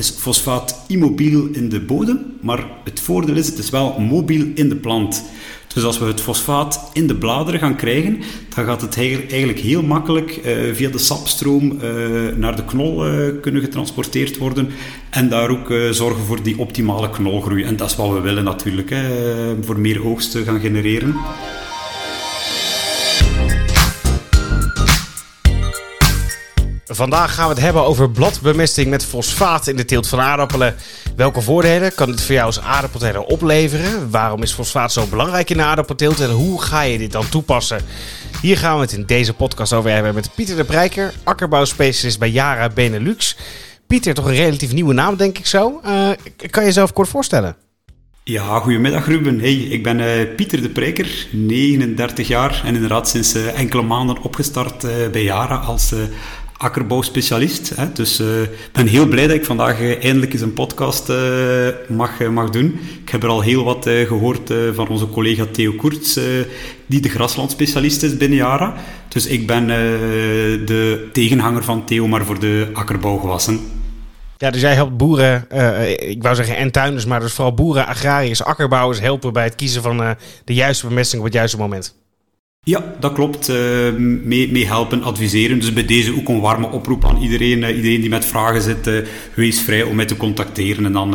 is fosfaat immobiel in de bodem, maar het voordeel is, het is wel mobiel in de plant. Dus als we het fosfaat in de bladeren gaan krijgen, dan gaat het eigenlijk heel makkelijk uh, via de sapstroom uh, naar de knol uh, kunnen getransporteerd worden en daar ook zorgen voor die optimale knolgroei. En dat is wat we willen natuurlijk, voor meer oogst te gaan genereren. Vandaag gaan we het hebben over bladbemesting met fosfaat in de teelt van aardappelen. Welke voordelen kan het voor jou als aardappelteler opleveren? Waarom is fosfaat zo belangrijk in de aardappelteelt en hoe ga je dit dan toepassen? Hier gaan we het in deze podcast over hebben met Pieter de Brijker, akkerbouwspecialist bij Yara Benelux. Pieter, toch een relatief nieuwe naam denk ik zo. Uh, kan je jezelf kort voorstellen? Ja, goedemiddag Ruben. Hey, ik ben uh, Pieter de Prijker, 39 jaar en inderdaad sinds uh, enkele maanden opgestart bij Yara als akkerbouwspecialist. Hè. Dus uh, ik ben heel blij dat ik vandaag uh, eindelijk eens een podcast uh, mag, mag doen. Ik heb er al heel wat gehoord van onze collega Theo Koerts, die de graslandspecialist is binnen Yara. Dus ik ben de tegenhanger van Theo, maar voor de akkerbouwgewassen. Ja, dus jij helpt boeren, ik wou zeggen en tuinders, maar dus vooral boeren, agrariërs, akkerbouwers helpen bij het kiezen van de juiste bemesting op het juiste moment. Ja, dat klopt. Uh, mee, mee, helpen, adviseren. Dus bij deze ook een warme oproep aan iedereen. Uh, iedereen die met vragen zit, uh, wees vrij om mij te contacteren. En dan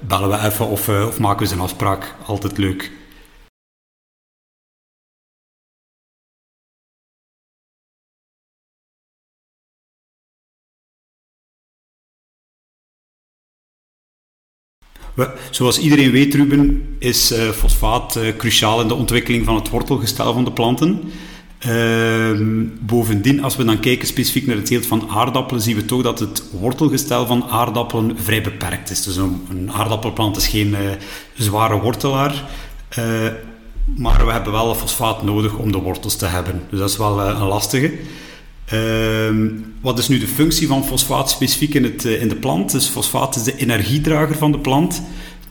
bellen we even of, of maken we eens een afspraak. Altijd leuk. Zoals iedereen weet, Ruben, is uh, fosfaat uh, cruciaal in de ontwikkeling van het wortelgestel van de planten. Uh, bovendien, als we dan kijken specifiek naar het teelt van aardappelen, zien we toch dat het wortelgestel van aardappelen vrij beperkt is. Dus een, een aardappelplant is geen eh, zware wortelaar, maar we hebben wel fosfaat nodig om de wortels te hebben. Dus dat is wel een lastige. Ehm, wat is nu de functie van fosfaat specifiek in, het, eh, in de plant? Dus fosfaat is de energiedrager van de plant.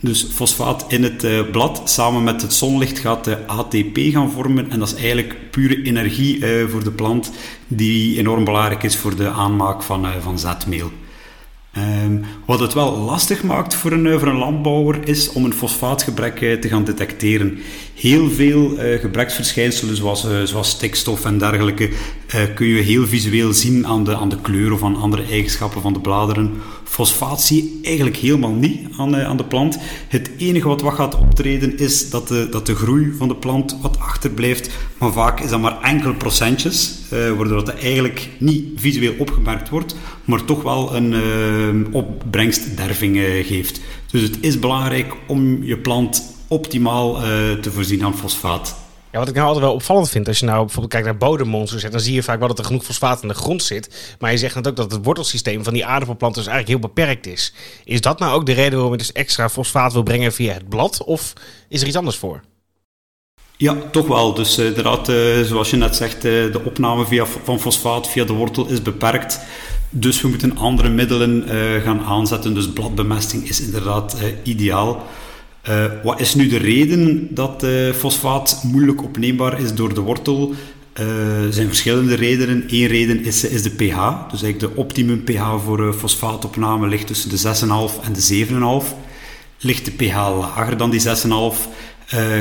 Dus fosfaat in het uh, blad samen met het zonlicht gaat de ATP gaan vormen. En dat is eigenlijk pure energie uh, voor de plant die enorm belangrijk is voor de aanmaak van, van zetmeel. Um, wat het wel lastig maakt voor een, voor een landbouwer is om een fosfaatgebrek te gaan detecteren. Heel veel uh, gebreksverschijnselen, zoals, zoals stikstof en dergelijke, uh, kun je heel visueel zien aan de, aan de kleur of aan andere eigenschappen van de bladeren. Fosfaat zie je eigenlijk helemaal niet aan, aan de plant. Het enige wat wat gaat optreden is dat de, dat de groei van de plant wat achterblijft, maar vaak is dat maar enkele procentjes, waardoor dat eigenlijk niet visueel opgemerkt wordt, maar toch wel een opbrengstderving geeft. Dus het is belangrijk om je plant optimaal te voorzien aan fosfaat. Ja, wat ik nou altijd wel opvallend vind, als je nou bijvoorbeeld kijkt naar bodemmonsters, dan zie je vaak wel dat er genoeg fosfaat in de grond zit. Maar je zegt net ook dat het wortelsysteem van die aardappelplanten dus eigenlijk heel beperkt is. Is dat nou ook de reden waarom je dus extra fosfaat wil brengen via het blad? Of is er iets anders voor? Ja, toch wel. Dus inderdaad, uh, zoals je net zegt, uh, de opname via, van fosfaat via de wortel is beperkt. Dus we moeten andere middelen gaan aanzetten. Dus bladbemesting is inderdaad ideaal. Uh, wat is nu de reden dat uh, fosfaat moeilijk opneembaar is door de wortel? Uh, er zijn verschillende redenen. Eén reden is, is de pH. Dus eigenlijk de optimum pH voor fosfaatopname ligt tussen de 6,5 en de 7,5. Ligt de pH lager dan die 6,5,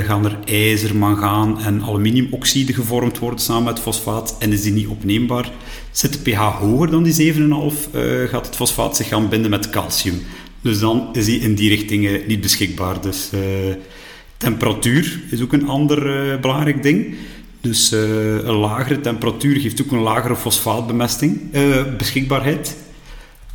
gaan er ijzer, mangaan en aluminiumoxide gevormd worden samen met fosfaat en is die niet opneembaar. Zit de pH hoger dan die 7,5, gaat het fosfaat zich gaan binden met calcium. Dus dan is die in die richting niet beschikbaar. Dus uh, temperatuur is ook een ander uh, belangrijk ding. Dus een lagere temperatuur geeft ook een lagere fosfaatbemesting, beschikbaarheid.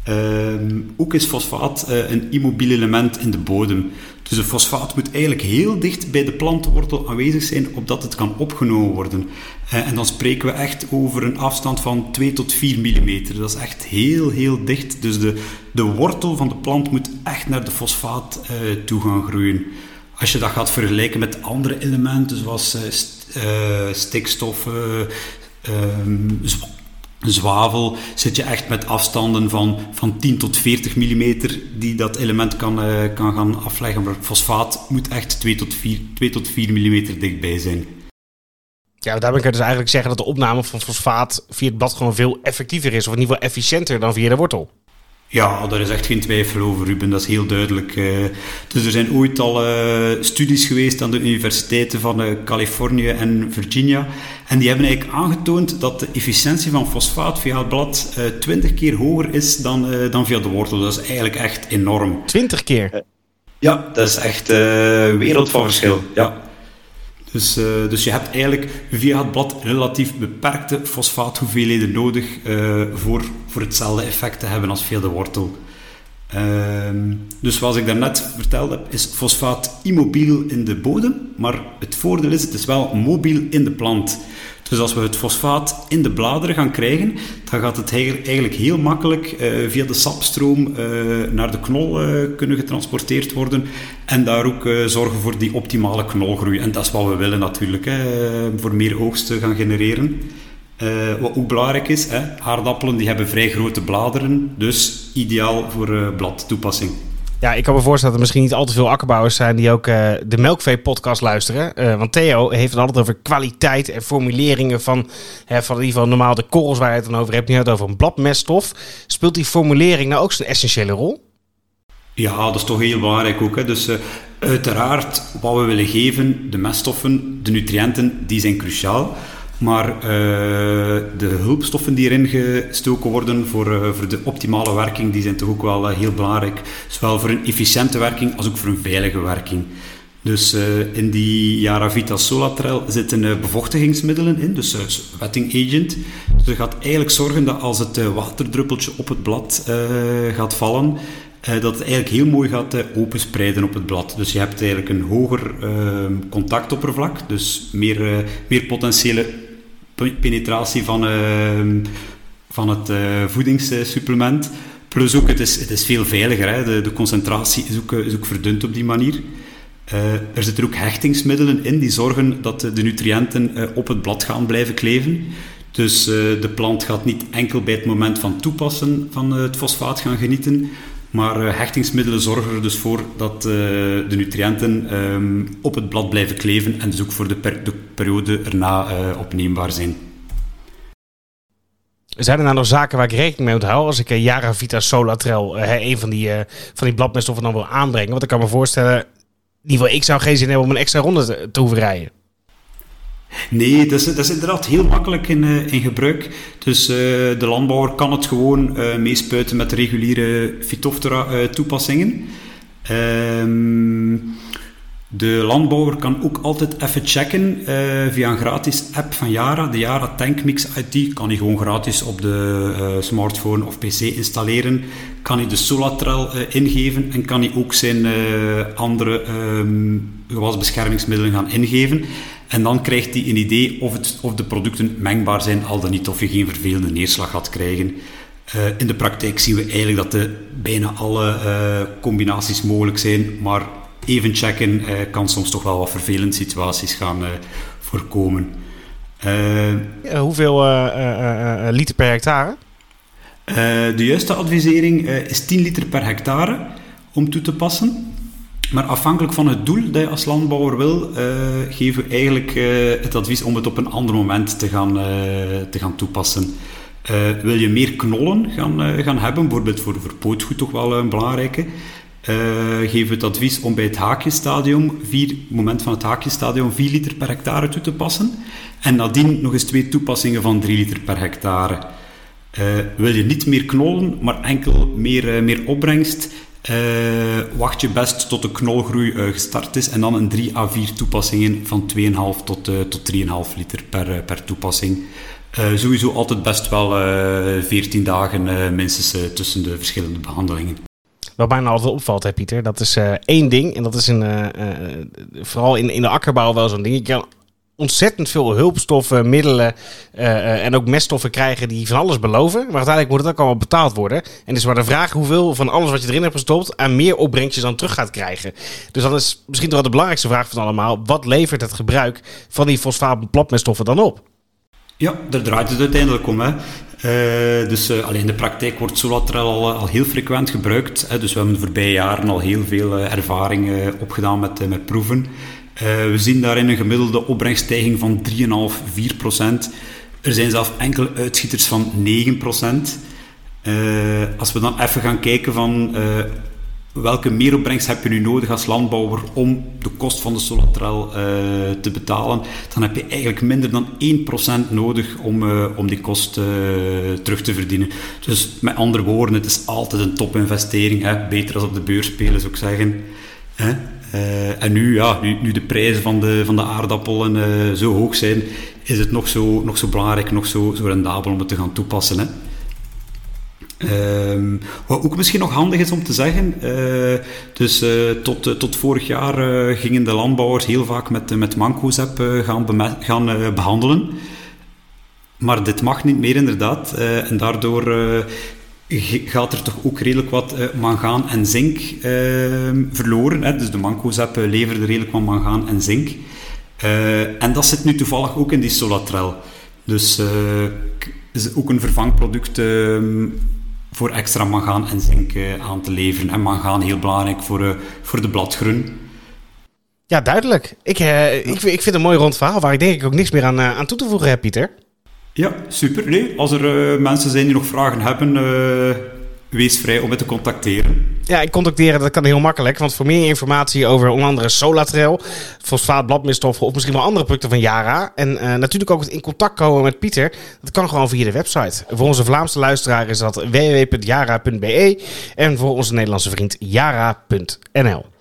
Ehm, ook is fosfaat een immobiel element in de bodem. Dus de fosfaat moet eigenlijk heel dicht bij de plantenwortel aanwezig zijn, opdat het kan opgenomen worden. Uh, en dan spreken we echt over een afstand van 2 tot 4 mm. Dat is echt heel, heel dicht. Dus de, de wortel van de plant moet echt naar de fosfaat uh, toe gaan groeien. Als je dat gaat vergelijken met andere elementen, zoals st stikstof, ehm, zwavel zit je echt met afstanden van, van 10 tot 40 mm die dat element kan, uh, kan gaan afleggen. Maar fosfaat moet echt 2 tot 4, 2 tot 4 mm dichtbij zijn. Ja, daarmee kun je dus eigenlijk zeggen dat de opname van fosfaat via het blad gewoon veel effectiever is. Of in ieder geval efficiënter dan via de wortel. Ja, daar is echt geen twijfel over, Ruben. Dat is heel duidelijk. Uh, dus er zijn ooit al uh, studies geweest aan de universiteiten van uh, Californië en Virginia. En die hebben eigenlijk aangetoond dat de efficiëntie van fosfaat via het blad 20 keer hoger is dan, dan via de wortel. Dat is eigenlijk echt enorm. 20 keer? Ja, dat is echt wereld van verschil. Ja. Dus, uh, dus je hebt eigenlijk via het blad relatief beperkte fosfaathoeveelheden nodig uh, voor, voor hetzelfde effect te hebben als via de wortel. Uh, dus zoals ik daarnet verteld heb, is fosfaat immobiel in de bodem, maar het voordeel is, het is wel mobiel in de plant. Dus als we het fosfaat in de bladeren gaan krijgen, dan gaat het eigenlijk heel makkelijk uh, via de sapstroom uh, naar de knol uh, kunnen getransporteerd worden en daar ook zorgen voor die optimale knolgroei. En dat is wat we willen natuurlijk, hè, voor meer oogsten gaan genereren. wat ook belangrijk is, hè, aardappelen die hebben vrij grote bladeren, dus ideaal voor bladtoepassing. Ja, ik kan me voorstellen dat er misschien niet al te veel akkerbouwers zijn die ook uh, de Melkvee-podcast luisteren. Uh, want Theo heeft het altijd over kwaliteit en formuleringen van, hè, van in ieder geval normaal de korrels waar je het dan over hebt. Nu het over een bladmeststof. Speelt die formulering nou ook zo'n essentiële rol? Ja, dat is toch heel belangrijk ook. Hè. Dus uh, uiteraard, wat we willen geven, de meststoffen, de nutriënten, die zijn cruciaal. Maar uh, de hulpstoffen die erin gestoken worden voor, uh, voor de optimale werking, die zijn toch ook wel uh, heel belangrijk. Zowel voor een efficiënte werking als ook voor een veilige werking. Dus in die Yaravita Solatrel zitten bevochtigingsmiddelen in, dus wetting agent. Dus dat gaat eigenlijk zorgen dat als het waterdruppeltje op het blad gaat vallen, dat het eigenlijk heel mooi gaat openspreiden op het blad. Dus je hebt eigenlijk een hoger contactoppervlak, dus meer, meer potentiële penetratie van, ehm, van het uh, voedingssupplement. Plus ook, het is, het is veel veiliger. Hè. De, de concentratie is ook, eh, is ook verdund op die manier. Uh, er zitten ook hechtingsmiddelen in die zorgen dat de nutriënten op het blad gaan blijven kleven. Dus de plant gaat niet enkel bij het moment van toepassen van het fosfaat gaan genieten, maar hechtingsmiddelen zorgen er dus voor dat de nutriënten um, op het blad blijven kleven en dus ook voor de, per de periode erna opneembaar zijn. Zijn er nou nog zaken waar ik rekening mee moet houden als ik uh, Yara Vita Solatrel, uh, een van die, uh, van die bladmeststoffen dan wil aanbrengen? Want ik kan me voorstellen, in ieder geval ik zou geen zin hebben om een extra ronde te hoeven rijden. Nee, dat is, dat is inderdaad heel makkelijk in, in gebruik. Dus de landbouwer kan het gewoon meespuiten met reguliere Phytophthora toepassingen. Ehm de landbouwer kan ook altijd even checken uh, via een gratis app van Yara. De Yara Tankmix IT kan hij gewoon gratis op de uh, smartphone of pc installeren. Kan hij de Solatrel uh, ingeven en kan hij ook zijn andere um, gewasbeschermingsmiddelen gaan ingeven. En dan krijgt hij een idee of, het, of de producten mengbaar zijn, al dan niet, of je geen vervelende neerslag gaat krijgen. in de praktijk zien we eigenlijk dat de bijna alle combinaties mogelijk zijn, maar even checken uh, kan soms toch wel wat vervelende situaties gaan voorkomen. Hoeveel liter per hectare? de juiste advisering is 10 liter per hectare om toe te passen. Maar afhankelijk van het doel dat je als landbouwer wil, geven we eigenlijk het advies om het op een ander moment te gaan, te gaan toepassen. wil je meer knollen gaan, gaan hebben, bijvoorbeeld voor, voor pootgoed toch wel een belangrijke, geven we het advies om bij het haakjestadium, vier, moment van het haakjestadium, 4 liter per hectare toe te passen. En nadien nog eens twee toepassingen van 3 liter per hectare. Wil je niet meer knollen, maar enkel meer, meer opbrengst, wacht je best tot de knolgroei gestart is en dan een 3 à 4 toepassingen van 2,5 tot, tot 3,5 liter per, per toepassing. sowieso altijd best wel 14 dagen minstens tussen de verschillende behandelingen. Wat mij nou altijd opvalt, hè, Pieter, dat is uh, één ding. En dat is uh, uh, vooral in, in de akkerbouw wel zo'n ding. Ontzettend veel hulpstoffen, middelen en ook meststoffen krijgen die van alles beloven. Maar uiteindelijk moet het ook allemaal betaald worden. En is maar de vraag hoeveel van alles wat je erin hebt gestopt aan meer opbrengst je dan terug gaat krijgen. Dus dan is misschien toch wel de belangrijkste vraag van allemaal. Wat levert het gebruik van die fosfaat-platmeststoffen dan op? Ja, daar draait het uiteindelijk om. Hè. Uh, dus alleen in de praktijk wordt Solatrel al, al heel frequent gebruikt. Hè. Dus we hebben de voorbije jaren al heel veel ervaring opgedaan met, met proeven. We zien daarin een gemiddelde opbrengststijging van 3,5, 4 procent. Er zijn zelfs enkele uitschieters van 9 procent. als we dan even gaan kijken van welke meeropbrengst heb je nu nodig als landbouwer om de kost van de Solatrel te betalen, dan heb je eigenlijk minder dan 1% nodig om, om die kost terug te verdienen. Dus met andere woorden, het is altijd een topinvestering. Hè? Beter als op de beurs spelen, zou ik zeggen. En nu, ja, nu, de prijzen van de, van de aardappelen zo hoog zijn, is het nog zo, nog zo belangrijk, nog zo, zo rendabel om het te gaan toepassen. Hè? Um, wat ook misschien nog handig is om te zeggen, uh, dus tot, tot vorig jaar gingen de landbouwers heel vaak met, met Mancozeb gaan, gaan behandelen. Maar dit mag niet meer inderdaad. en daardoor gaat er toch ook redelijk wat mangaan en zink ehm, verloren. Hè? Dus de Mancozeb leverde redelijk wat mangaan en zink. en dat zit nu toevallig ook in die Solatrel. Dus is ook een vervangproduct ehm, voor extra mangaan en zink eh, aan te leveren. En mangaan heel belangrijk voor, uh, voor de bladgroen. Ja, duidelijk. Ik, uh, ik, ik vind het een mooi rond verhaal waar ik denk ik ook niks meer aan, aan toe te voegen heb, Pieter. Ja, super. Nee, als er mensen zijn die nog vragen hebben, wees vrij om me te contacteren. Ja, ik contacteren, dat kan heel makkelijk. Want voor meer informatie over onder andere Solatrail, fosfaat, bladmiststoffen of misschien wel andere producten van Yara. En uh, natuurlijk ook in contact komen met Pieter. Dat kan gewoon via de website. Voor onze Vlaamse luisteraar is dat www.yara.be. En voor onze Nederlandse vriend Yara.nl.